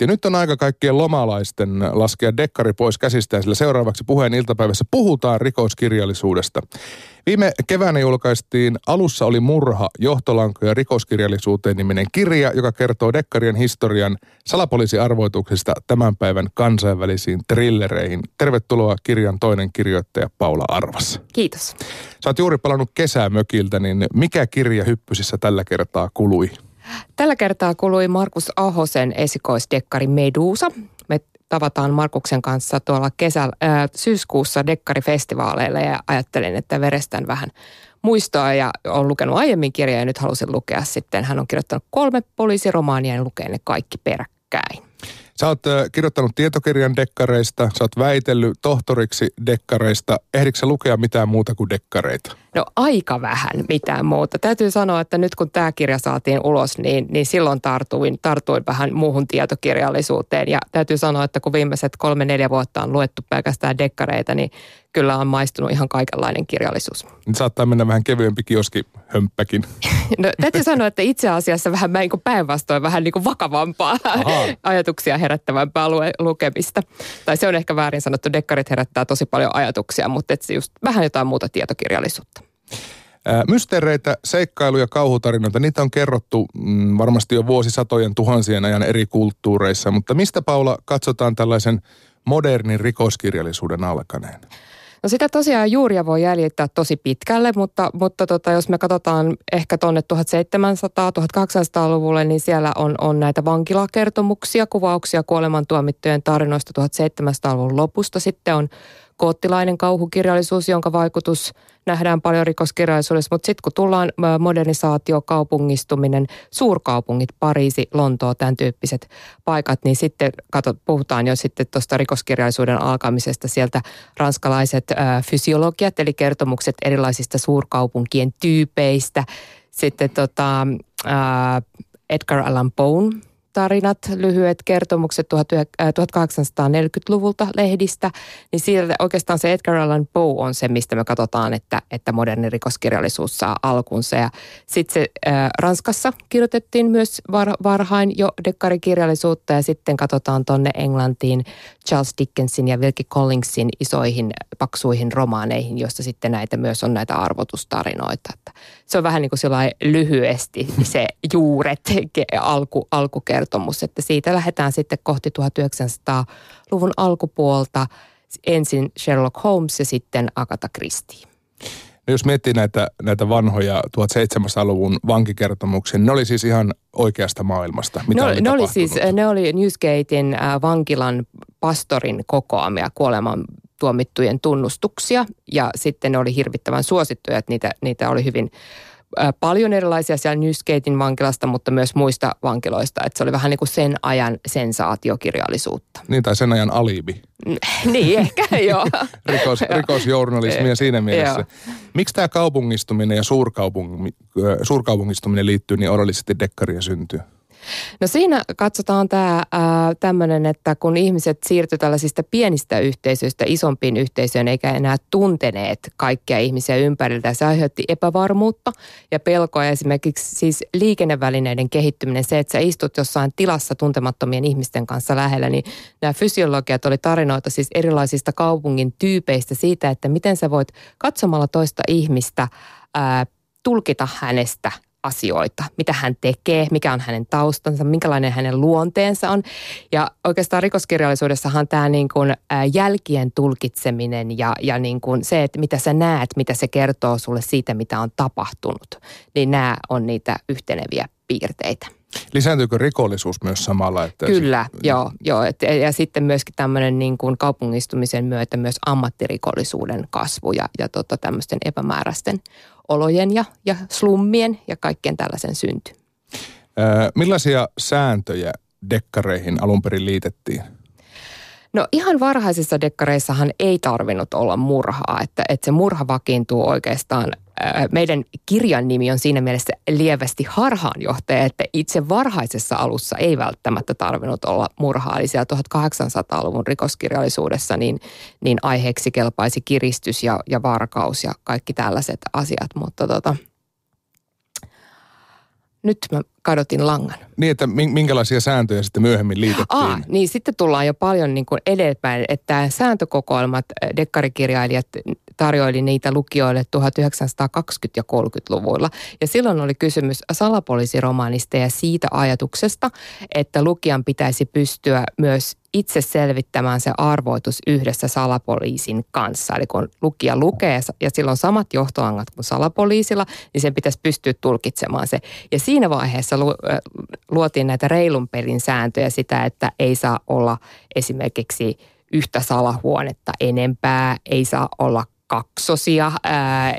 Ja nyt on aika kaikkien lomalaisten laskea dekkari pois käsistään, sillä seuraavaksi puheen iltapäivässä puhutaan rikoskirjallisuudesta. Viime keväänä julkaistiin Alussa oli murha, johtolankoja rikoskirjallisuuteen niminen kirja, joka kertoo dekkarien historian salapoliisiarvoituksista tämän päivän kansainvälisiin trillereihin. Tervetuloa kirjan toinen kirjoittaja Paula Arvas. Kiitos. Sä oot juuri palannut kesämökiltä, niin mikä kirja hyppysissä tällä kertaa kului? Tällä kertaa kului Markus Ahosen esikoisdekkari Medusa. Me tavataan Markuksen kanssa tuolla kesä, äh, syyskuussa dekkarifestivaaleilla ja ajattelin, että verestän vähän muistoa ja olen lukenut aiemmin kirjaa ja nyt halusin lukea sitten. Hän on kirjoittanut kolme poliisiromaania ja lukee ne kaikki peräkkäin. Sä oot kirjoittanut tietokirjan dekkareista, sä oot väitellyt tohtoriksi dekkareista. Ehdikö lukea mitään muuta kuin dekkareita? No aika vähän mitään muuta. Täytyy sanoa, että nyt kun tämä kirja saatiin ulos, niin, niin silloin tartuin, tartuin vähän muuhun tietokirjallisuuteen. Ja täytyy sanoa, että kun viimeiset kolme-neljä vuotta on luettu pelkästään dekkareita, niin kyllä on maistunut ihan kaikenlainen kirjallisuus. Nyt saattaa mennä vähän kevyempi kioski hömppäkin. No, täytyy sanoa, että itse asiassa vähän niin kuin päinvastoin vähän niin kuin vakavampaa Aha. ajatuksia herättävämpää lue, lukemista. Tai se on ehkä väärin sanottu, dekkarit herättää tosi paljon ajatuksia, mutta et just vähän jotain muuta tietokirjallisuutta. Mysteereitä, seikkailuja, kauhutarinoita, niitä on kerrottu mm, varmasti jo vuosisatojen tuhansien ajan eri kulttuureissa, mutta mistä Paula katsotaan tällaisen modernin rikoskirjallisuuden alkaneen? No sitä tosiaan juuria voi jäljittää tosi pitkälle, mutta, mutta tota, jos me katsotaan ehkä tuonne 1700-1800-luvulle, niin siellä on, on näitä vankilakertomuksia, kuvauksia kuolemantuomittujen tarinoista 1700-luvun lopusta. Sitten on koottilainen kauhukirjallisuus, jonka vaikutus nähdään paljon rikoskirjallisuudessa, mutta sitten kun tullaan modernisaatio, kaupungistuminen, suurkaupungit, Pariisi, Lontoo, tämän tyyppiset paikat, niin sitten kato, puhutaan jo sitten tuosta rikoskirjallisuuden alkamisesta sieltä ranskalaiset ää, fysiologiat, eli kertomukset erilaisista suurkaupunkien tyypeistä, sitten tota, Edgar Allan Poe, tarinat, lyhyet kertomukset 1840-luvulta äh, lehdistä, niin sieltä oikeastaan se Edgar Allan Poe on se, mistä me katsotaan, että, että moderni rikoskirjallisuus saa alkunsa. Ja sitten se äh, Ranskassa kirjoitettiin myös var, varhain jo dekkarikirjallisuutta ja sitten katsotaan tonne Englantiin Charles Dickensin ja Wilkie Collingsin isoihin paksuihin romaaneihin, joista sitten näitä myös on näitä arvotustarinoita. Että se on vähän niin kuin lyhyesti se juuret, alku, alkukertomus, että siitä lähdetään sitten kohti 1900-luvun alkupuolta ensin Sherlock Holmes ja sitten Agatha Christie. No jos miettii näitä, näitä vanhoja 1700-luvun vankikertomuksia, ne oli siis ihan oikeasta maailmasta. Mitä no, oli ne, oli siis, ne oli Newsgatein äh, vankilan pastorin kokoamia kuoleman tuomittujen tunnustuksia ja sitten ne oli hirvittävän suosittuja, että niitä, niitä oli hyvin paljon erilaisia siellä Newsgatein vankilasta, mutta myös muista vankiloista. Että se oli vähän niin kuin sen ajan sensaatiokirjallisuutta. Niin, tai sen ajan alibi. niin, ehkä joo. Rikos, rikosjournalismia siinä mielessä. Miksi tämä kaupungistuminen ja suurkaupung, suurkaupungistuminen liittyy niin odollisesti dekkarien syntyyn? No siinä katsotaan tämä tämmöinen, että kun ihmiset siirtyivät tällaisista pienistä yhteisöistä isompiin yhteisöön eikä enää tunteneet kaikkia ihmisiä ympäriltä, se aiheutti epävarmuutta ja pelkoa. Esimerkiksi siis liikennevälineiden kehittyminen, se, että sä istut jossain tilassa tuntemattomien ihmisten kanssa lähellä, niin nämä fysiologiat oli tarinoita siis erilaisista kaupungin tyypeistä siitä, että miten sä voit katsomalla toista ihmistä ää, tulkita hänestä – asioita, mitä hän tekee, mikä on hänen taustansa, minkälainen hänen luonteensa on. Ja oikeastaan rikoskirjallisuudessahan tämä niin kuin jälkien tulkitseminen ja, ja niin kuin se, että mitä sä näet, mitä se kertoo sulle siitä, mitä on tapahtunut, niin nämä on niitä yhteneviä piirteitä. Lisääntyykö rikollisuus myös samalla? Että Kyllä, se... joo. joo et, ja sitten myöskin tämmöinen niin kuin kaupungistumisen myötä myös ammattirikollisuuden kasvu ja, ja tota, tämmöisten epämääräisten olojen ja, ja slummien ja kaikkien tällaisen synty. Millaisia sääntöjä dekkareihin alun perin liitettiin? No ihan varhaisissa dekkareissahan ei tarvinnut olla murhaa, että, että se murha vakiintuu oikeastaan meidän kirjan nimi on siinä mielessä lievästi harhaanjohtaja, että itse varhaisessa alussa ei välttämättä tarvinnut olla murhaa. Eli siellä 1800-luvun rikoskirjallisuudessa niin, niin aiheeksi kelpaisi kiristys ja, ja varkaus ja kaikki tällaiset asiat. Mutta tota, Nyt mä kadotin langan. Niin, että minkälaisia sääntöjä sitten myöhemmin liitettiin? Aa, niin sitten tullaan jo paljon niin kuin edelleen, että sääntökokoelmat, dekkarikirjailijat tarjoili niitä lukijoille 1920- ja 30-luvuilla. Ja silloin oli kysymys salapoliisiromaanista ja siitä ajatuksesta, että lukijan pitäisi pystyä myös itse selvittämään se arvoitus yhdessä salapoliisin kanssa. Eli kun lukija lukee ja silloin samat johtoangat kuin salapoliisilla, niin sen pitäisi pystyä tulkitsemaan se. Ja siinä vaiheessa luotiin näitä reilun pelin sääntöjä sitä, että ei saa olla esimerkiksi yhtä salahuonetta enempää, ei saa olla kaksosia, ää,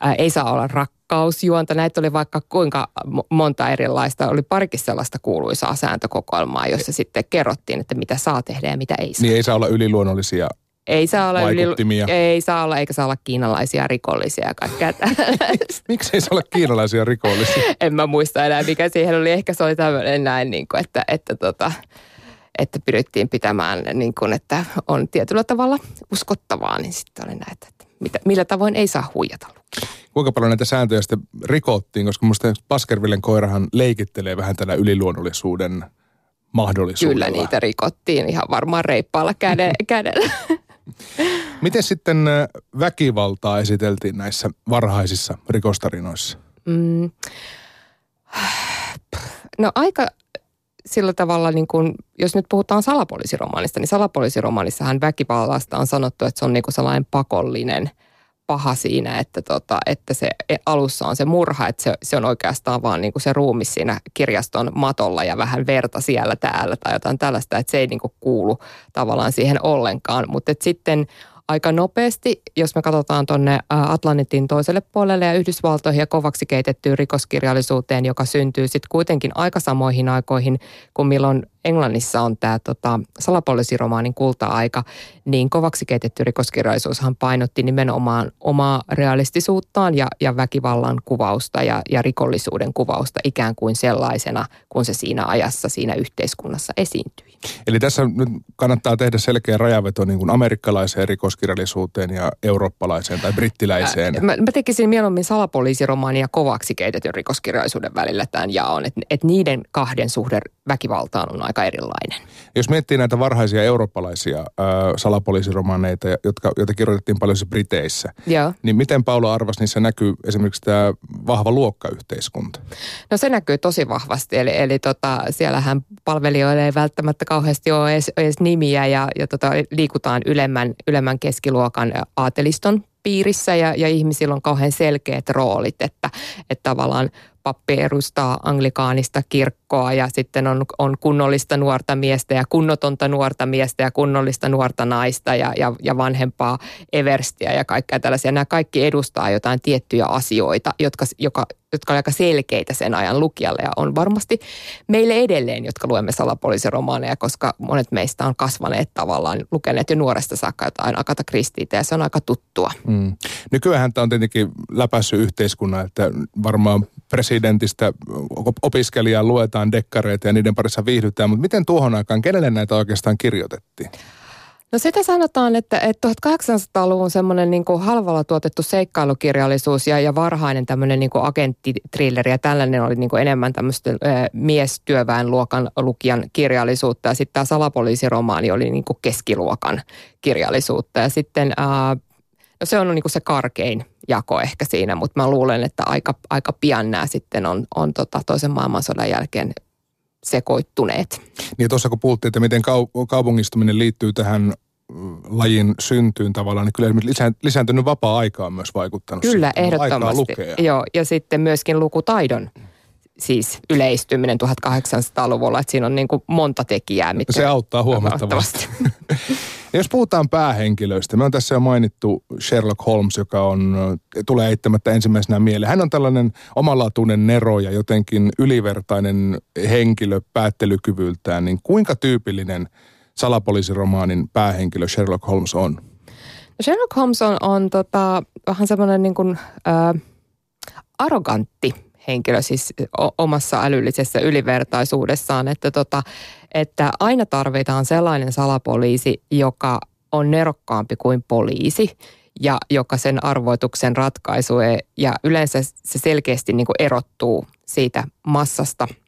ää, ei saa olla rakkausjuonta. Näitä oli vaikka kuinka monta erilaista. Oli parikin sellaista kuuluisaa sääntökokoelmaa, jossa sitten kerrottiin, että mitä saa tehdä ja mitä ei saa. Niin ei saa olla yliluonnollisia ei saa olla yli, ei saa olla, eikä saa olla kiinalaisia rikollisia ja kaikkea Miksi ei saa olla kiinalaisia rikollisia? en mä muista enää, mikä siihen oli. Ehkä se oli tämmöinen näin, niin kuin, että, että tota, että pyrittiin pitämään, niin kuin, että on tietyllä tavalla uskottavaa, niin sitten oli näitä, mitä, millä tavoin ei saa huijata Kuinka paljon näitä sääntöjä sitten rikottiin, koska minusta Baskervillen koirahan leikittelee vähän tällä yliluonnollisuuden mahdollisuudella. Kyllä niitä rikottiin ihan varmaan reippaalla kädellä. Miten sitten väkivaltaa esiteltiin näissä varhaisissa rikostarinoissa? Mm. No aika sillä tavalla, niin kun, jos nyt puhutaan salapoliisiromaanista, niin salapoliisiromaanissahan väkivallasta on sanottu, että se on niin kuin sellainen pakollinen paha siinä, että, tota, että se alussa on se murha, että se, se on oikeastaan vaan niin kuin se ruumi siinä kirjaston matolla ja vähän verta siellä täällä tai jotain tällaista, että se ei niin kuin kuulu tavallaan siihen ollenkaan. Mutta sitten aika nopeasti, jos me katsotaan tuonne Atlantin toiselle puolelle ja Yhdysvaltoihin ja kovaksi keitettyyn rikoskirjallisuuteen, joka syntyy sitten kuitenkin aika samoihin aikoihin kuin milloin Englannissa on tämä tota, salapoliisiromaanin kulta-aika, niin kovaksi keitetty rikoskirjallisuushan painotti nimenomaan omaa realistisuuttaan ja, ja väkivallan kuvausta ja, ja rikollisuuden kuvausta ikään kuin sellaisena, kun se siinä ajassa, siinä yhteiskunnassa esiintyi. Eli tässä nyt kannattaa tehdä selkeä rajaveto niin kuin amerikkalaiseen rikoskirjallisuuteen ja eurooppalaiseen tai brittiläiseen. Mä, mä tekisin mieluummin salapoliisiromaanin ja kovaksi keitetyn rikoskirjallisuuden välillä tämän jaon, että et niiden kahden suhde väkivaltaan on aika erilainen. Jos miettii näitä varhaisia eurooppalaisia äh, salapoliisiromaaneita, jotka, joita kirjoitettiin paljon se Briteissä, Joo. niin miten Paula arvas niissä näkyy esimerkiksi tämä vahva luokkayhteiskunta? No se näkyy tosi vahvasti, eli, eli tota, siellähän palvelijoille ei välttämättä kauheasti ole edes, edes nimiä ja, ja tota, liikutaan ylemmän, ylemmän keskiluokan aateliston piirissä ja, ja ihmisillä on kauhean selkeät roolit, että, että tavallaan pappi edustaa anglikaanista kirkkoa ja sitten on, on kunnollista nuorta miestä ja kunnotonta nuorta miestä ja kunnollista nuorta naista ja, ja, ja vanhempaa everstiä ja kaikkea tällaisia. Nämä kaikki edustaa jotain tiettyjä asioita, jotka, joka, jotka ovat aika selkeitä sen ajan lukijalle ja on varmasti meille edelleen, jotka luemme salapoliisiromaaneja, koska monet meistä on kasvaneet tavallaan, lukeneet jo nuoresta saakka jotain Akata Kristiitä ja se on aika tuttua. Mm. Nykyään tämä on tietenkin läpäissyt yhteiskunnan, että varmaan presidentistä opiskelijaa luetaan dekkareita ja niiden parissa viihdytään, mutta miten tuohon aikaan, kenelle näitä oikeastaan kirjoitettiin? No sitä sanotaan, että, että 1800-luvun semmoinen niin halvalla tuotettu seikkailukirjallisuus ja, ja varhainen tämmöinen niin agenttitrilleri ja tällainen oli niin enemmän tämmöistä äh, miestyöväenluokan lukijan kirjallisuutta. Ja sitten tämä salapoliisiromaani oli niin keskiluokan kirjallisuutta. Ja sitten äh, no se on niin se karkein jako ehkä siinä, mutta mä luulen, että aika, aika pian nämä sitten on, on tota toisen maailmansodan jälkeen sekoittuneet. Niin tuossa kun puhuttiin, että miten kaupungistuminen liittyy tähän lajin syntyyn tavallaan, niin kyllä lisääntynyt vapaa-aika on myös vaikuttanut. Kyllä, siihen. ehdottomasti. Joo, ja sitten myöskin lukutaidon siis yleistyminen 1800-luvulla, että siinä on niin kuin monta tekijää. Mitkä Se auttaa huomattavasti. Jos puhutaan päähenkilöistä, me on tässä jo mainittu Sherlock Holmes, joka on, tulee eittämättä ensimmäisenä mieleen. Hän on tällainen omalaatuinen nero ja jotenkin ylivertainen henkilö päättelykyvyltään. Niin kuinka tyypillinen salapoliisiromaanin päähenkilö Sherlock Holmes on? Sherlock Holmes on, on tota, vähän semmoinen niin kuin, äh, arrogantti henkilö siis omassa älyllisessä ylivertaisuudessaan, että, tota, että aina tarvitaan sellainen salapoliisi, joka on nerokkaampi kuin poliisi ja joka sen arvoituksen ratkaisuu ja yleensä se selkeästi niin kuin erottuu siitä massasta –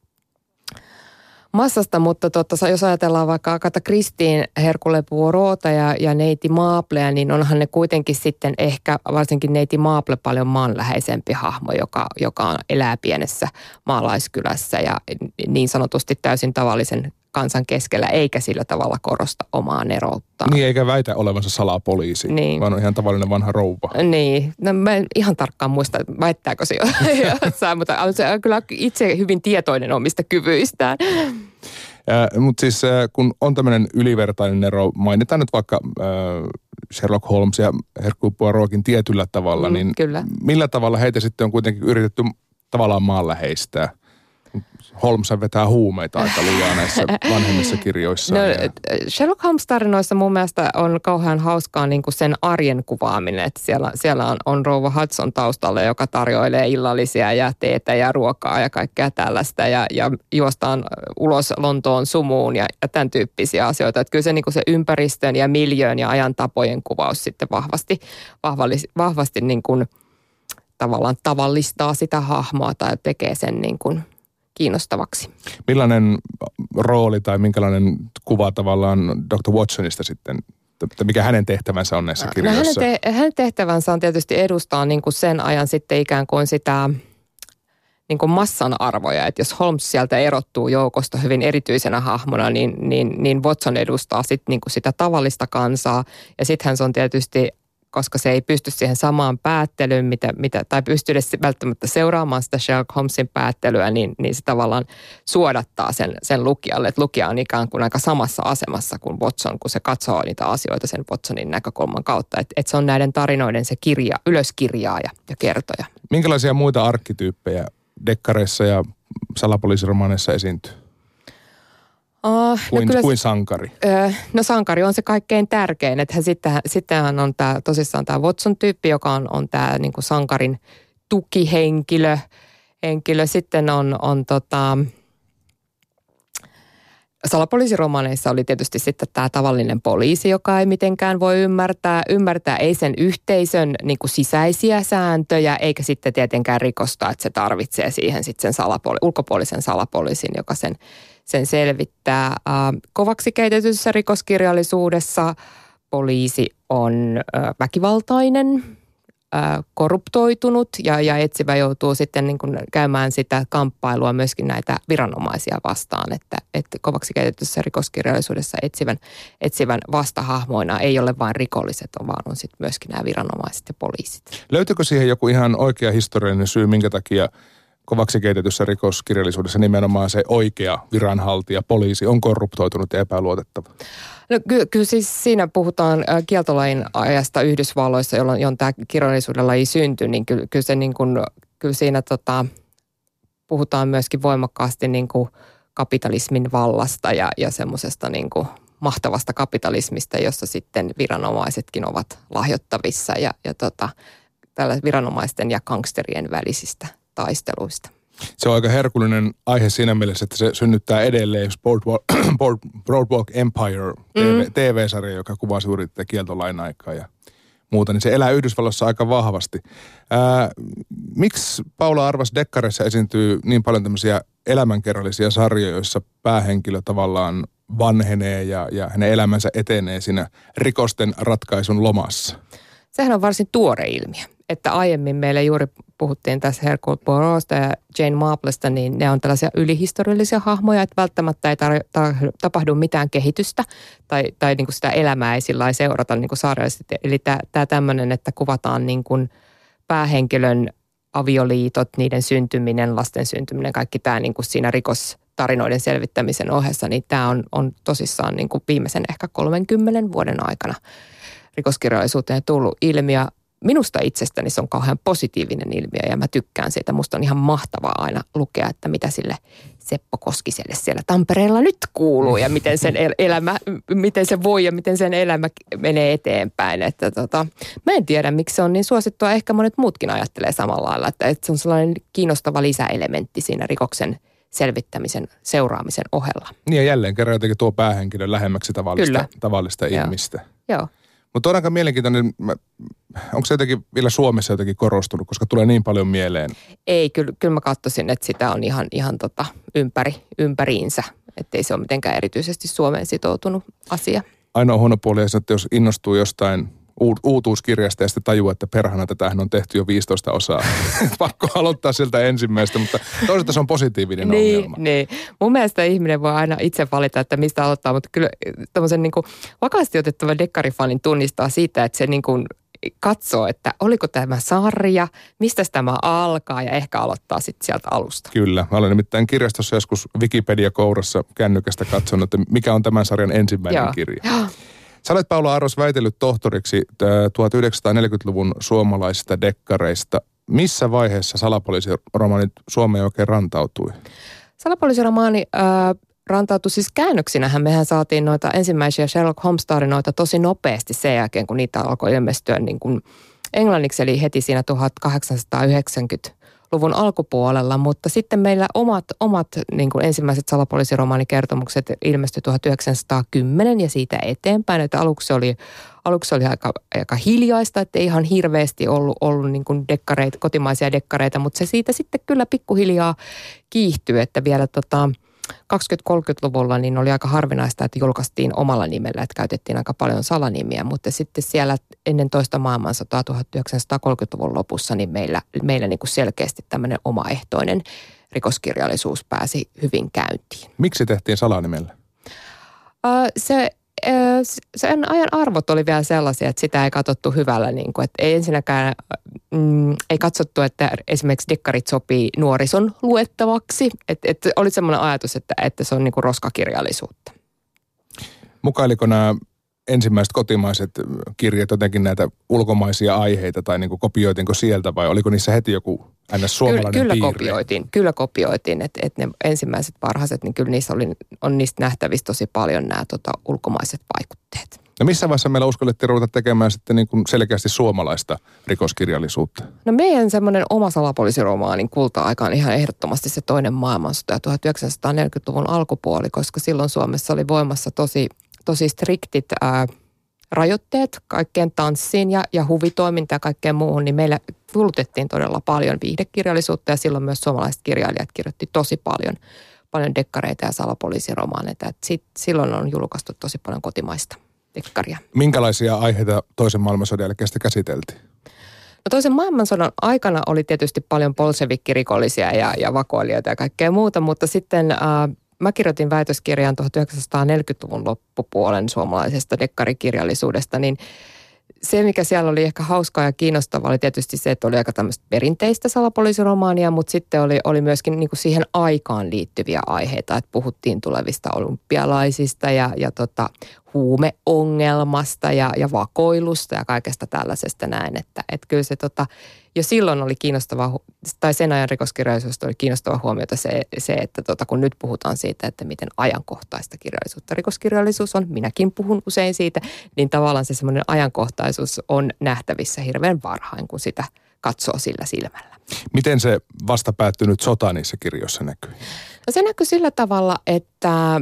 massasta, mutta totta, jos ajatellaan vaikka Akata Kristiin, Herkule Puoroota ja, ja Neiti Maaplea, niin onhan ne kuitenkin sitten ehkä, varsinkin Neiti Maaple paljon maanläheisempi hahmo, joka, joka elää pienessä maalaiskylässä ja niin sanotusti täysin tavallisen kansan keskellä, eikä sillä tavalla korosta omaa nerouttaan. Niin, eikä väitä olevansa salapoliisi, niin. vaan on ihan tavallinen vanha rouva. Niin, no mä en ihan tarkkaan muista, väittääkö se jossain, mutta se on kyllä itse hyvin tietoinen omista kyvyistään. Mutta siis kun on tämmöinen ylivertainen ero, mainitaan nyt vaikka äh, Sherlock Holmes ja Hercule Poirotkin tietyllä tavalla, mm, niin kyllä. millä tavalla heitä sitten on kuitenkin yritetty tavallaan maanläheistää? Holmes vetää huumeita aika lujaa näissä vanhemmissa kirjoissa. No, ja... Sherlock Holmes-tarinoissa mun mielestä on kauhean hauskaa niin kuin sen arjen kuvaaminen. Että siellä, siellä on, on rouva Hudson taustalla, joka tarjoilee illallisia ja teetä ja ruokaa ja kaikkea tällaista. Ja, ja juostaan ulos Lontoon sumuun ja, ja tämän tyyppisiä asioita. Että kyllä se, niin kuin se ympäristön ja miljöön ja ajan tapojen kuvaus sitten vahvasti, vahvasti, vahvasti niin kuin, tavallaan tavallistaa sitä hahmoa tai tekee sen niin kuin – kiinnostavaksi. Millainen rooli tai minkälainen kuva tavallaan Dr. Watsonista sitten mikä hänen tehtävänsä on näissä kirjoissa? No hänen, te- hänen tehtävänsä on tietysti edustaa niin kuin sen ajan sitten ikään kuin sitä niin kuin massan arvoja. Että jos Holmes sieltä erottuu joukosta hyvin erityisenä hahmona, niin, niin, niin Watson edustaa sit niin kuin sitä tavallista kansaa. Ja sittenhän se on tietysti koska se ei pysty siihen samaan päättelyyn, mitä, mitä, tai pysty edes välttämättä seuraamaan sitä Sherlock Holmesin päättelyä, niin, niin se tavallaan suodattaa sen, sen lukijalle. Että lukija on ikään kuin aika samassa asemassa kuin Watson, kun se katsoo niitä asioita sen Watsonin näkökulman kautta. Että et se on näiden tarinoiden se kirja, ylöskirjaaja ja kertoja. Minkälaisia muita arkkityyppejä dekkareissa ja salapoliisiromaaneissa esiintyy? Oh, kuin, no kuin sankari? Öö, no sankari on se kaikkein tärkein. Että sittenhän, sittenhän on tämä tosissaan tämä Watson-tyyppi, joka on, on tämä niin sankarin tukihenkilö. Henkilö. Sitten on, on tota, salapoliisiromaaneissa oli tietysti sitten tämä tavallinen poliisi, joka ei mitenkään voi ymmärtää, ymmärtää ei sen yhteisön niin kuin sisäisiä sääntöjä, eikä sitten tietenkään rikosta, että se tarvitsee siihen sitten sen salapoli, ulkopuolisen salapoliisin, joka sen sen selvittää. Kovaksi keitetyssä rikoskirjallisuudessa poliisi on väkivaltainen, korruptoitunut ja, ja etsivä joutuu sitten niin kuin käymään sitä kamppailua myöskin näitä viranomaisia vastaan, että, että kovaksi keitetyssä rikoskirjallisuudessa etsivän, etsivän vastahahmoina ei ole vain rikolliset, vaan on sitten myöskin nämä viranomaiset ja poliisit. Löytyykö siihen joku ihan oikea historiallinen syy, minkä takia – kovaksi keitetyssä rikoskirjallisuudessa nimenomaan se oikea viranhaltija, poliisi on korruptoitunut ja epäluotettava? No ky- kyllä siis siinä puhutaan äh, kieltolain ajasta Yhdysvalloissa, jolloin, jolloin tämä kirjallisuuden laji syntyi, niin kyllä, kyllä, se niin kuin, kyllä siinä tota, puhutaan myöskin voimakkaasti niin kuin kapitalismin vallasta ja, ja semmoisesta niin kuin mahtavasta kapitalismista, jossa sitten viranomaisetkin ovat lahjottavissa ja, ja tota, tällä viranomaisten ja gangsterien välisistä taisteluista. Se on aika herkullinen aihe siinä mielessä, että se synnyttää edelleen Boardwalk, Boardwalk Empire TV, mm. TV-sarja, joka kuvaa juuri tätä kieltolain aikaa ja muuta, niin se elää Yhdysvalloissa aika vahvasti. Ää, miksi Paula Arvas Dekkarissa esiintyy niin paljon tämmöisiä elämänkerrallisia sarjoja, joissa päähenkilö tavallaan vanhenee ja, ja hänen elämänsä etenee siinä rikosten ratkaisun lomassa? Sehän on varsin tuore ilmiö että aiemmin meille juuri puhuttiin tässä Hercule Poirotista ja Jane Marplesta, niin ne on tällaisia ylihistoriallisia hahmoja, että välttämättä ei tar- tar- tapahdu mitään kehitystä tai, tai niin kuin sitä elämää ei sillä seurata niin kuin. Eli tämä tämmöinen, että kuvataan niin kuin päähenkilön avioliitot, niiden syntyminen, lasten syntyminen, kaikki tämä niin kuin siinä rikostarinoiden selvittämisen ohessa, niin tämä on, on tosissaan niin kuin viimeisen ehkä 30 vuoden aikana rikoskirjallisuuteen tullut ilmiö minusta itsestäni se on kauhean positiivinen ilmiö ja mä tykkään siitä. Musta on ihan mahtavaa aina lukea, että mitä sille Seppo Koskiselle siellä Tampereella nyt kuuluu ja miten sen elämä, miten se voi ja miten sen elämä menee eteenpäin. Että tota, mä en tiedä, miksi se on niin suosittua. Ehkä monet muutkin ajattelee samalla lailla, että, että se on sellainen kiinnostava lisäelementti siinä rikoksen selvittämisen, seuraamisen ohella. Niin ja jälleen kerran jotenkin tuo päähenkilö lähemmäksi tavallista, Kyllä. tavallista ihmistä. Joo. Mutta on aika mielenkiintoinen, onko se jotenkin vielä Suomessa jotenkin korostunut, koska tulee niin paljon mieleen? Ei, kyllä, kyllä mä katsoisin, että sitä on ihan, ihan tota ympäri, ympäriinsä. Että ei se ole mitenkään erityisesti Suomeen sitoutunut asia. Ainoa huono puoli on, että jos innostuu jostain uutuuskirjasta ja sitten tajua, että perhana tätähän on tehty jo 15 osaa. Pakko aloittaa sieltä ensimmäistä, mutta toisaalta se on positiivinen niin, ongelma. Niin, mun mielestä ihminen voi aina itse valita, että mistä aloittaa, mutta kyllä tämmöisen niin vakaasti otettava dekkarifanin tunnistaa siitä, että se niin kuin katsoo, että oliko tämä sarja, mistä tämä alkaa ja ehkä aloittaa sitten sieltä alusta. Kyllä. Mä olen nimittäin kirjastossa joskus Wikipedia-kourassa kännykästä katsonut, että mikä on tämän sarjan ensimmäinen Joo. kirja. Joo. Sä olet Paula Arros väitellyt tohtoriksi 1940-luvun suomalaisista dekkareista. Missä vaiheessa salapoliisiromaanit Suomeen oikein rantautui? Salapoliisiromaani äh, rantautui siis käännöksinähän. Mehän saatiin noita ensimmäisiä Sherlock Holmes-tarinoita tosi nopeasti sen jälkeen, kun niitä alkoi ilmestyä niin kuin englanniksi, eli heti siinä 1890-luvun alkupuolella, mutta sitten meillä omat, omat niin kuin ensimmäiset salapoliisiromaanikertomukset ilmestyi 1910 ja siitä eteenpäin, että aluksi oli, aluksi oli aika, aika hiljaista, että ei ihan hirveästi ollut, ollut niin kuin dekkareita, kotimaisia dekkareita, mutta se siitä sitten kyllä pikkuhiljaa kiihtyi, että vielä tota, 20-30-luvulla niin oli aika harvinaista, että julkaistiin omalla nimellä, että käytettiin aika paljon salanimiä, mutta sitten siellä ennen toista maailmansotaa 1930-luvun lopussa, niin meillä, meillä niin kuin selkeästi tämmöinen omaehtoinen rikoskirjallisuus pääsi hyvin käyntiin. Miksi tehtiin salanimellä? Uh, se sen ajan arvot oli vielä sellaisia, että sitä ei katsottu hyvällä. Niin kuin, että ei ensinnäkään mm, ei katsottu, että esimerkiksi dekkarit sopii nuorison luettavaksi. Että, että oli semmoinen ajatus, että, että se on niin kuin roskakirjallisuutta. Mukailiko nämä ensimmäiset kotimaiset kirjat jotenkin näitä ulkomaisia aiheita tai niin kuin kopioitinko sieltä vai oliko niissä heti joku ns. suomalainen kyllä, kyllä piirre? kopioitiin, kyllä kopioitiin, että, että ne ensimmäiset parhaiset, niin kyllä niissä oli, on niistä nähtävissä tosi paljon nämä tota, ulkomaiset vaikutteet. No missä vaiheessa meillä uskallettiin ruveta tekemään sitten niin kuin selkeästi suomalaista rikoskirjallisuutta? No meidän semmoinen oma salapoliisiromaanin kulta-aika on ihan ehdottomasti se toinen maailmansota ja 1940-luvun alkupuoli, koska silloin Suomessa oli voimassa tosi, tosi striktit ää, rajoitteet kaikkeen tanssiin ja, ja huvitoimintaan ja kaikkeen muuhun, niin meillä kulutettiin todella paljon viihdekirjallisuutta ja silloin myös suomalaiset kirjailijat kirjoitti tosi paljon, paljon dekkareita ja salapoliisiromaaneita. Et sit, silloin on julkaistu tosi paljon kotimaista dekkaria. Minkälaisia aiheita toisen maailmansodan jälkeen sitä käsiteltiin? No toisen maailmansodan aikana oli tietysti paljon polsevikkirikollisia ja, ja vakoilijoita ja kaikkea muuta, mutta sitten äh, mä kirjoitin väitöskirjan 1940-luvun loppupuolen suomalaisesta dekkarikirjallisuudesta, niin se, mikä siellä oli ehkä hauskaa ja kiinnostavaa, oli tietysti se, että oli aika tämmöistä perinteistä salapoliisiromaania, mutta sitten oli, oli myöskin niin kuin siihen aikaan liittyviä aiheita, että puhuttiin tulevista olympialaisista ja, ja tota, huumeongelmasta ja, ja vakoilusta ja kaikesta tällaisesta näin, että, että kyllä se tota, jo silloin oli kiinnostava, tai sen ajan rikoskirjallisuudesta oli kiinnostava huomiota se, se että tota, kun nyt puhutaan siitä, että miten ajankohtaista kirjallisuutta rikoskirjallisuus on, minäkin puhun usein siitä, niin tavallaan se semmoinen ajankohtaisuus on nähtävissä hirveän varhain, kun sitä katsoo sillä silmällä. Miten se vasta päättynyt sota niissä kirjoissa näkyy? No se näkyy sillä tavalla, että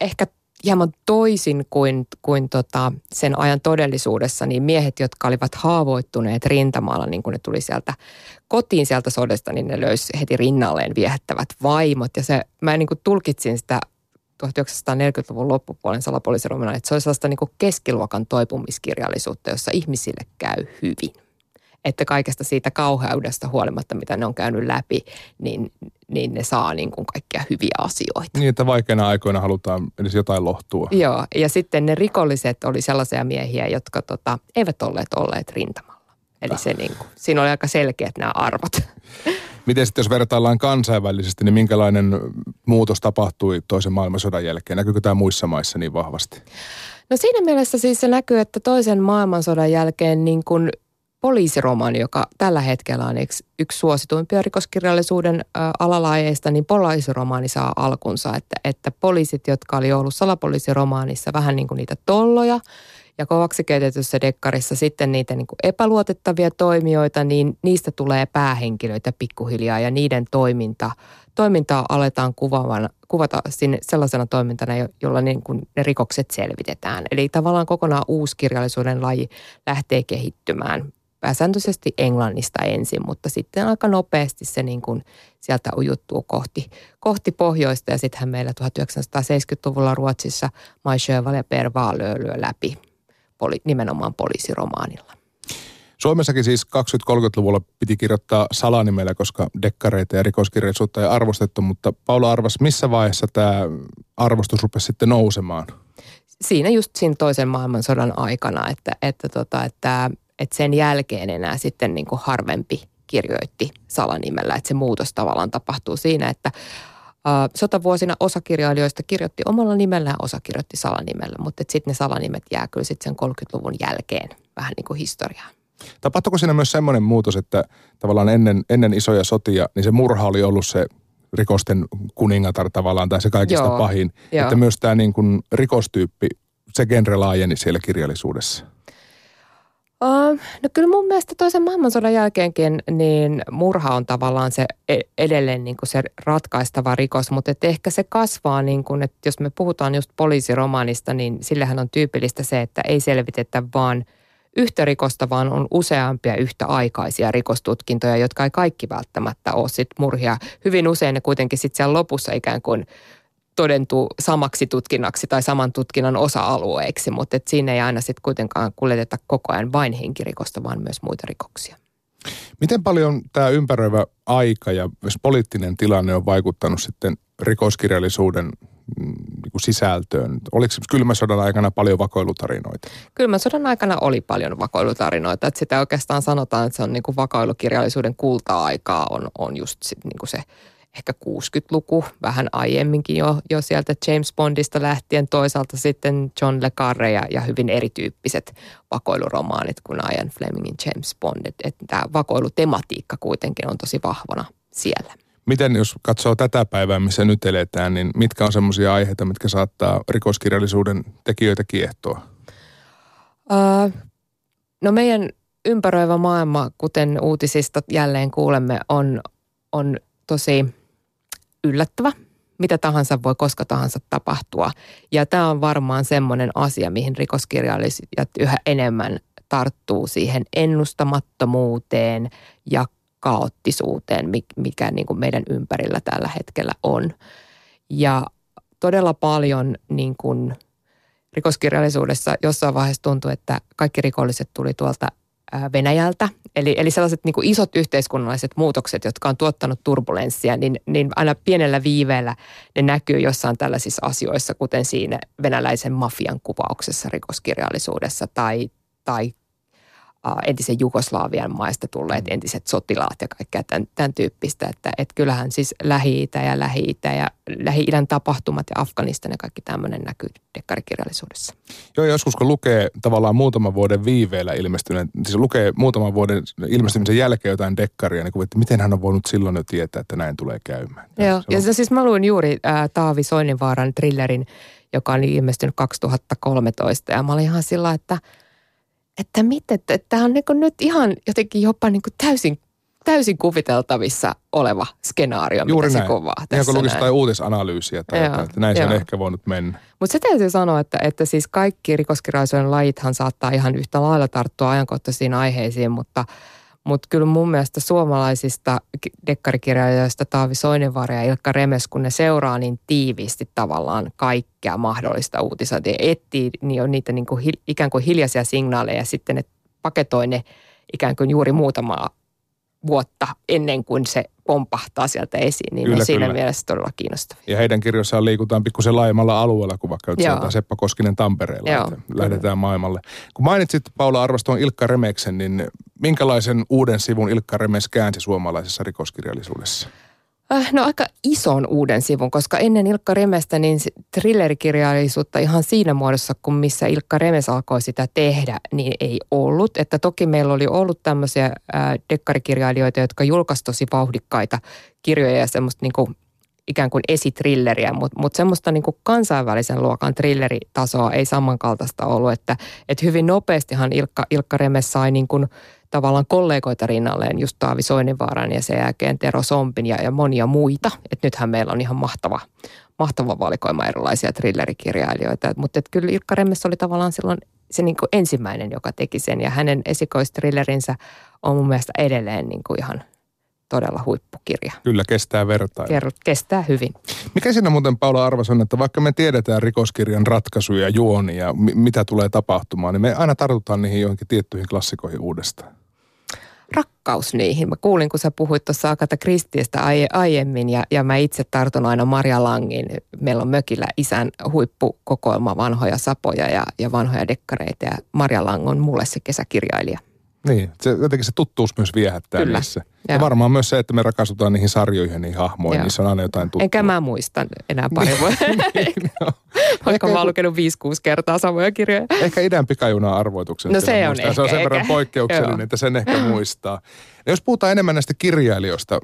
ehkä hieman toisin kuin, kuin tota sen ajan todellisuudessa, niin miehet, jotka olivat haavoittuneet rintamalla, niin kun ne tuli sieltä kotiin sieltä sodasta, niin ne löysi heti rinnalleen viehättävät vaimot. Ja se, mä niin kuin tulkitsin sitä 1940-luvun loppupuolen salapoliisiromana, että se oli sellaista niin kuin keskiluokan toipumiskirjallisuutta, jossa ihmisille käy hyvin että kaikesta siitä kauheudesta huolimatta, mitä ne on käynyt läpi, niin, niin ne saa niin kuin kaikkia hyviä asioita. Niin, että vaikeina aikoina halutaan edes jotain lohtua. Joo, ja sitten ne rikolliset oli sellaisia miehiä, jotka tota, eivät olleet olleet rintamalla. Eli se niin kuin, siinä oli aika selkeät nämä arvot. Miten sitten jos vertaillaan kansainvälisesti, niin minkälainen muutos tapahtui toisen maailmansodan jälkeen? Näkyykö tämä muissa maissa niin vahvasti? No siinä mielessä siis se näkyy, että toisen maailmansodan jälkeen niin kuin poliisiromaani, joka tällä hetkellä on yksi, yksi suosituimpia rikoskirjallisuuden ä, alalajeista, niin poliisiromaani saa alkunsa. Että, että poliisit, jotka oli ollut salapoliisiromaanissa vähän niin kuin niitä tolloja, ja kovaksi keitetyssä dekkarissa sitten niitä niin kuin epäluotettavia toimijoita, niin niistä tulee päähenkilöitä pikkuhiljaa ja niiden toiminta, toimintaa aletaan kuvaavan, kuvata sinne sellaisena toimintana, jolla niin kuin ne rikokset selvitetään. Eli tavallaan kokonaan uusi kirjallisuuden laji lähtee kehittymään pääsääntöisesti Englannista ensin, mutta sitten aika nopeasti se niin kuin sieltä ujuttuu kohti, kohti pohjoista ja sittenhän meillä 1970-luvulla Ruotsissa Mai Sjöwall ja Per lyö läpi poli, nimenomaan poliisiromaanilla. Suomessakin siis 20-30-luvulla piti kirjoittaa salanimellä, koska dekkareita ja rikoskirjallisuutta ei arvostettu, mutta Paula arvas, missä vaiheessa tämä arvostus rupesi sitten nousemaan? Siinä just siinä toisen maailmansodan aikana, että, että, tota, että, että sen jälkeen enää sitten niin kuin harvempi kirjoitti salanimellä, että se muutos tavallaan tapahtuu siinä, että sotavuosina osa kirjailijoista kirjoitti omalla nimellään, osa kirjoitti salanimellä, mutta sitten ne salanimet jää kyllä sitten sen 30-luvun jälkeen vähän niin kuin historiaan. Tapahtuiko siinä myös semmoinen muutos, että tavallaan ennen, ennen isoja sotia, niin se murha oli ollut se rikosten kuningatar tavallaan, tai se kaikista Joo, pahin. Jo. Että myös tämä niin kuin rikostyyppi, se genre laajeni siellä kirjallisuudessa. No kyllä mun mielestä toisen maailmansodan jälkeenkin niin murha on tavallaan se e-, edelleen niin kuin se ratkaistava rikos, mutta että ehkä se kasvaa niin kuin, että jos me puhutaan just poliisiromaanista, niin sillähän on tyypillistä se, että ei selvitetä vaan yhtä rikosta, vaan on useampia yhtäaikaisia rikostutkintoja, jotka ei kaikki välttämättä ole sit murhia. Hyvin usein ne kuitenkin sitten siellä lopussa ikään kuin todentuu samaksi tutkinnaksi tai saman tutkinnan osa-alueeksi, mutta et siinä ei aina sitten kuitenkaan kuljeteta koko ajan vain henkirikosta, vaan myös muita rikoksia. Miten paljon tämä ympäröivä aika ja myös poliittinen tilanne on vaikuttanut sitten rikoskirjallisuuden mm, niin kuin sisältöön? Oliko kylmän sodan aikana paljon vakoilutarinoita? Kylmän sodan aikana oli paljon vakoilutarinoita. Että sitä oikeastaan sanotaan, että se on niin kuin vakoilukirjallisuuden kulta-aikaa on, on just sit niin kuin se ehkä 60-luku, vähän aiemminkin jo, jo sieltä James Bondista lähtien, toisaalta sitten John Le Carre ja, ja hyvin erityyppiset vakoiluromaanit kuin Ian Flemingin James Bond. Että tämä vakoilutematiikka kuitenkin on tosi vahvana siellä. Miten jos katsoo tätä päivää, missä nyt eletään, niin mitkä on semmoisia aiheita, mitkä saattaa rikoskirjallisuuden tekijöitä kiehtoa? Uh, no meidän ympäröivä maailma, kuten uutisista jälleen kuulemme, on, on tosi yllättävä. Mitä tahansa voi koska tahansa tapahtua. Ja tämä on varmaan semmoinen asia, mihin rikoskirjallisijat yhä enemmän tarttuu siihen ennustamattomuuteen ja kaoottisuuteen, mikä niin kuin meidän ympärillä tällä hetkellä on. Ja todella paljon niin kuin rikoskirjallisuudessa jossain vaiheessa tuntui, että kaikki rikolliset tuli tuolta Venäjältä. Eli, eli sellaiset niin kuin isot yhteiskunnalliset muutokset, jotka on tuottanut turbulenssia, niin, niin aina pienellä viiveellä ne näkyy jossain tällaisissa asioissa, kuten siinä venäläisen mafian kuvauksessa rikoskirjallisuudessa tai, tai entisen Jugoslavian maista tulleet mm. entiset sotilaat ja kaikkea tämän, tämän tyyppistä. Että et kyllähän siis Lähi-Itä ja Lähi-Itä ja Lähi-idän tapahtumat ja Afganistan ja kaikki tämmöinen näkyy dekkarikirjallisuudessa. Joo, joskus kun lukee tavallaan muutaman vuoden viiveellä ilmestyneen, siis lukee muutaman vuoden ilmestymisen jälkeen jotain dekkaria, niin että miten hän on voinut silloin jo tietää, että näin tulee käymään. Joo, ja se siis mä luin juuri äh, Taavi Soininvaaran thrillerin, joka oli ilmestynyt 2013 ja mä olin ihan sillä, että – että miten, että tämä on niin nyt ihan jotenkin jopa niin täysin, täysin kuviteltavissa oleva skenaario, Juuri mitä näin. se kuvaa tässä Ihan kun lukisi jotain uutisanalyysiä tai jotain, että näin joo. se on ehkä voinut mennä. Mutta se täytyy sanoa, että, että siis kaikki rikoskirjallisuuden lajithan saattaa ihan yhtä lailla tarttua ajankohtaisiin aiheisiin, mutta – mutta kyllä mun mielestä suomalaisista dekkarikirjailijoista Taavi Soininvaara ja Ilkka Remes, kun ne seuraa niin tiiviisti tavallaan kaikkea mahdollista uutisointia, etsii niin on niitä niin kuin, ikään kuin hiljaisia signaaleja ja sitten ne paketoi ne ikään kuin juuri muutamaa vuotta ennen kuin se pompahtaa sieltä esiin, niin kyllä, on siinä kyllä. mielessä todella kiinnostavia. Ja heidän kirjoissaan liikutaan pikkusen laajemmalla alueella kuin vaikka Joo. Seppa Koskinen Tampereella, Joo, että lähdetään maailmalle. Kun mainitsit Paula Arvaston Ilkka Remeksen, niin minkälaisen uuden sivun Ilkka Remes käänsi suomalaisessa rikoskirjallisuudessa? Äh, no aika ison uuden sivun, koska ennen Ilkka Remestä niin thrillerikirjallisuutta ihan siinä muodossa, kun missä Ilkka Remes alkoi sitä tehdä, niin ei ollut. Että toki meillä oli ollut tämmöisiä äh, dekkarikirjailijoita, jotka julkaisivat tosi vauhdikkaita kirjoja ja semmoista niin kuin ikään kuin esitrilleriä, mutta mut semmoista niin kuin kansainvälisen luokan thrilleritasoa ei samankaltaista ollut, että, että hyvin nopeastihan Ilkka, Ilkka Remes sai niin kuin tavallaan kollegoita rinnalleen, just Taavi Soininvaaran ja sen jälkeen Tero Sompin ja, ja monia muita. että nythän meillä on ihan mahtava, mahtava valikoima erilaisia thrillerikirjailijoita. Mutta kyllä Ilkka Remmes oli tavallaan silloin se niin kuin ensimmäinen, joka teki sen ja hänen esikoistrillerinsä on mun mielestä edelleen niin kuin ihan todella huippukirja. Kyllä, kestää. Kerrot, kestää hyvin. Mikä siinä muuten Paula arvas on, että vaikka me tiedetään rikoskirjan ratkaisuja, juonia, ja mitä tulee tapahtumaan, niin me aina tartutaan niihin johonkin tiettyihin klassikoihin uudestaan rakkaus niihin. Mä kuulin, kun sä puhuit tuossa Akata Kristiistä aiemmin ja, ja mä itse tartun aina Marja Langin. Meillä on mökillä isän huippukokoelma vanhoja sapoja ja, ja vanhoja dekkareita ja Marja Lang on mulle se kesäkirjailija. Niin, se, jotenkin se tuttuus myös viehättää Kyllä. niissä. Ja. ja varmaan myös se, että me rakastutaan niihin sarjoihin, niihin hahmoihin, Joo. niissä on aina jotain tuttua. Enkä mä muista enää pari vuotta. niin, no. Vaikka mä oon lukenut 5-6 kertaa samoja kirjoja. Ehkä idän pikajuna arvoituksen. No se on ehkä, Se on sen ehkä. verran poikkeuksellinen, Joo. että sen ehkä muistaa. Ja jos puhutaan enemmän näistä kirjailijoista,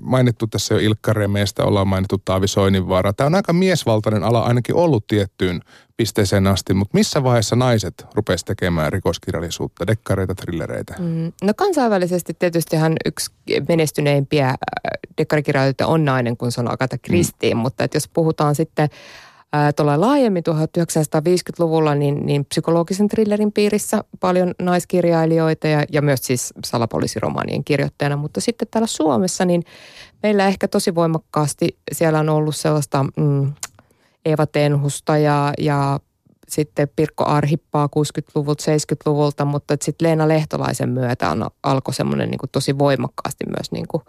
mainittu tässä jo Ilkka Remeestä, ollaan mainittu Taavi Soininvaara. Tämä on aika miesvaltainen ala ainakin ollut tiettyyn pisteeseen asti, mutta missä vaiheessa naiset rupesivat tekemään rikoskirjallisuutta, dekkareita, thrillereitä? Mm, no kansainvälisesti tietystihan yksi menestyneimpiä dekkarikirjailijoita on nainen, kun se on Agatha Christie, mm. mutta että jos puhutaan sitten tuolla laajemmin 1950-luvulla niin, niin psykologisen thrillerin piirissä paljon naiskirjailijoita ja, ja myös siis salapoliisiromaanien kirjoittajana, mutta sitten täällä Suomessa niin meillä ehkä tosi voimakkaasti siellä on ollut sellaista mm, Eeva Tenhusta ja, ja sitten Pirkko Arhippaa 60-luvulta, 70-luvulta, mutta sitten Leena Lehtolaisen myötä on, alkoi semmoinen niin tosi voimakkaasti myös niin kuin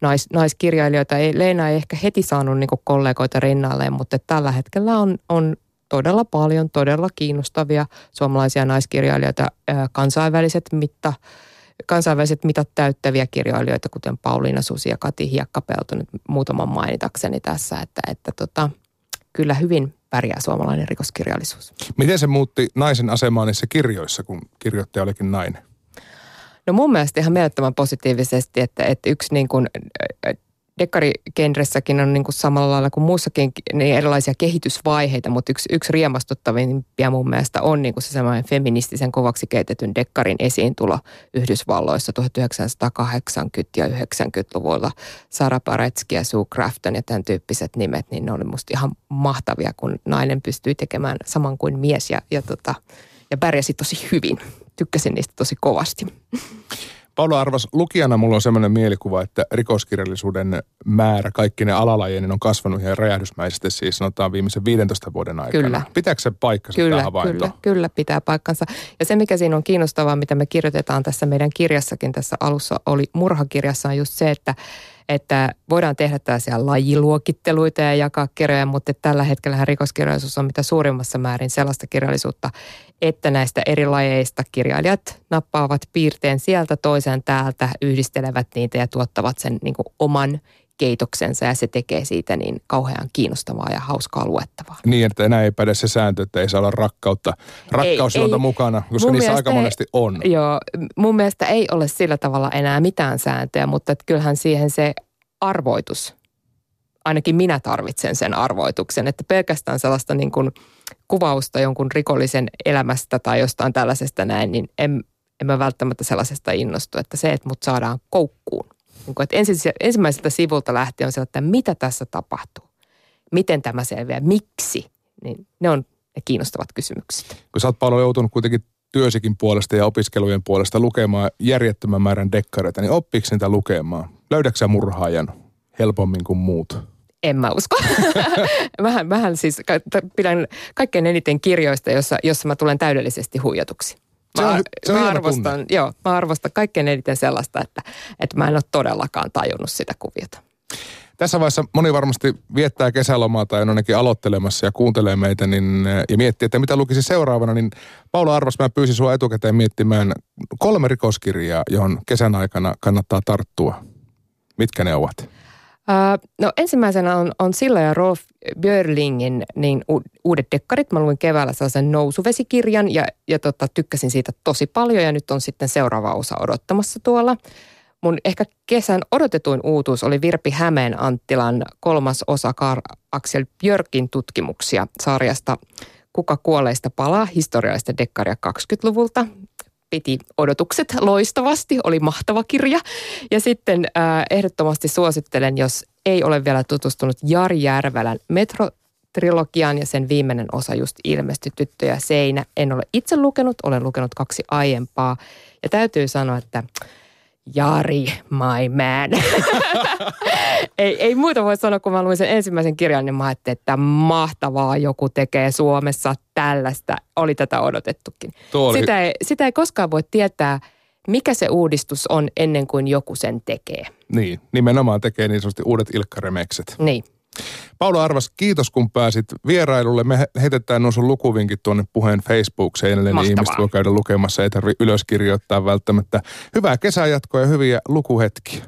nais, naiskirjailijoita. Ei, Leena ei ehkä heti saanut niin kuin kollegoita rinnalleen, mutta tällä hetkellä on, on todella paljon todella kiinnostavia suomalaisia naiskirjailijoita, kansainväliset mitta, kansainväliset mitat täyttäviä kirjailijoita, kuten Pauliina Susi ja Kati Hiekkapelto, nyt muutaman mainitakseni tässä, että, että tota, kyllä hyvin pärjää suomalainen rikoskirjallisuus. Miten se muutti naisen asemaa niissä kirjoissa, kun kirjoittaja olikin nainen? No mun mielestä ihan mielettömän positiivisesti, että, että yksi niin kuin, dekkarigenressäkin on niin kuin samalla lailla kuin muussakin niin erilaisia kehitysvaiheita, mutta yksi, yksi riemastuttavimpia mun mielestä on niin kuin se semmoinen feministisen kovaksi keitetyn dekkarin esiintulo Yhdysvalloissa 1980- ja 90-luvulla. Sara Paretski ja Sue Crafton ja tämän tyyppiset nimet, niin ne oli musta ihan mahtavia, kun nainen pystyi tekemään saman kuin mies ja, ja, tota, ja pärjäsi tosi hyvin. Tykkäsin niistä tosi kovasti. Paula Arvas, lukijana mulla on sellainen mielikuva, että rikoskirjallisuuden määrä kaikki ne alalajien on kasvanut ihan räjähdysmäisesti siis sanotaan viimeisen 15 vuoden aikana. Kyllä. Pitääkö se paikkansa kyllä, tämä havainto? Kyllä, kyllä pitää paikkansa. Ja se mikä siinä on kiinnostavaa, mitä me kirjoitetaan tässä meidän kirjassakin tässä alussa oli murhakirjassa on just se, että että voidaan tehdä tällaisia lajiluokitteluita ja jakaa kirjoja, mutta tällä hetkellä rikoskirjallisuus on mitä suurimmassa määrin sellaista kirjallisuutta, että näistä eri lajeista kirjailijat nappaavat piirteen sieltä toiseen täältä, yhdistelevät niitä ja tuottavat sen niin oman keitoksensa ja se tekee siitä niin kauhean kiinnostavaa ja hauskaa luettavaa. Niin, että enää ei päde se sääntö, että ei saa olla rakkautta, rakkausjuonta mukana, koska niissä aika monesti on. Joo, mun mielestä ei ole sillä tavalla enää mitään sääntöjä, mutta että kyllähän siihen se arvoitus, ainakin minä tarvitsen sen arvoituksen, että pelkästään sellaista niin kuin kuvausta jonkun rikollisen elämästä tai jostain tällaisesta näin, niin en, en mä välttämättä sellaisesta innostu, että se, että mut saadaan koukkuun. Niin kuin, että ensin, ensimmäiseltä sivulta lähtien on se, että mitä tässä tapahtuu, miten tämä selviää, miksi, niin ne on ne kiinnostavat kysymykset. Kun sä oot paljon joutunut kuitenkin työsikin puolesta ja opiskelujen puolesta lukemaan järjettömän määrän dekkareita, niin oppiiko niitä lukemaan? Löydätkö murhaajan helpommin kuin muut? En mä usko. vähän, vähän siis pidän kaikkein eniten kirjoista, jossa, jossa mä tulen täydellisesti huijatuksi. Mä, se on, se on mä arvostan, joo, mä arvostan kaikkein eniten sellaista, että, että mä en ole todellakaan tajunnut sitä kuviota. Tässä vaiheessa moni varmasti viettää kesälomaa tai on ainakin aloittelemassa ja kuuntelee meitä niin, ja miettii, että mitä lukisi seuraavana. Niin Paula Arvas, mä pyysin sinua etukäteen miettimään kolme rikoskirjaa, johon kesän aikana kannattaa tarttua. Mitkä ne ovat? No ensimmäisenä on, on Silla ja Rolf Björlingin niin uudet dekkarit. Mä luin keväällä sellaisen nousuvesikirjan ja, ja tota, tykkäsin siitä tosi paljon ja nyt on sitten seuraava osa odottamassa tuolla. mun ehkä kesän odotetuin uutuus oli Virpi Hämeen Anttilan kolmas osa Karl Axel Björkin tutkimuksia sarjasta Kuka kuolleista palaa, historiallista dekkaria 20-luvulta piti odotukset loistavasti, oli mahtava kirja. Ja sitten äh, ehdottomasti suosittelen, jos ei ole vielä tutustunut Jari Järvelän Metro-trilogiaan ja sen viimeinen osa just ilmestyi Tyttö ja seinä. En ole itse lukenut, olen lukenut kaksi aiempaa. Ja täytyy sanoa, että Jari, my man. ei, ei muuta voi sanoa, kun mä luin sen ensimmäisen kirjan, niin mä ajattelin, että mahtavaa joku tekee Suomessa tällaista. Oli tätä odotettukin. Oli... Sitä, ei, sitä ei koskaan voi tietää, mikä se uudistus on ennen kuin joku sen tekee. Niin, nimenomaan tekee niin sanotusti uudet ilkkaremekset. Niin. Paula Arvas, kiitos kun pääsit vierailulle. Me heitetään nuo sun lukuvinkit tuonne puheen Facebook-seinälle, niin ihmiset voi käydä lukemassa, ei tarvitse ylöskirjoittaa välttämättä. Hyvää kesänjatkoa ja hyviä lukuhetkiä.